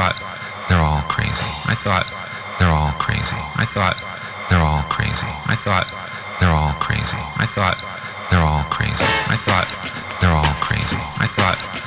thought they're all crazy. I thought they're all crazy. I thought they're all crazy. I thought they're all crazy. I thought they're all crazy. I thought they're all crazy. I thought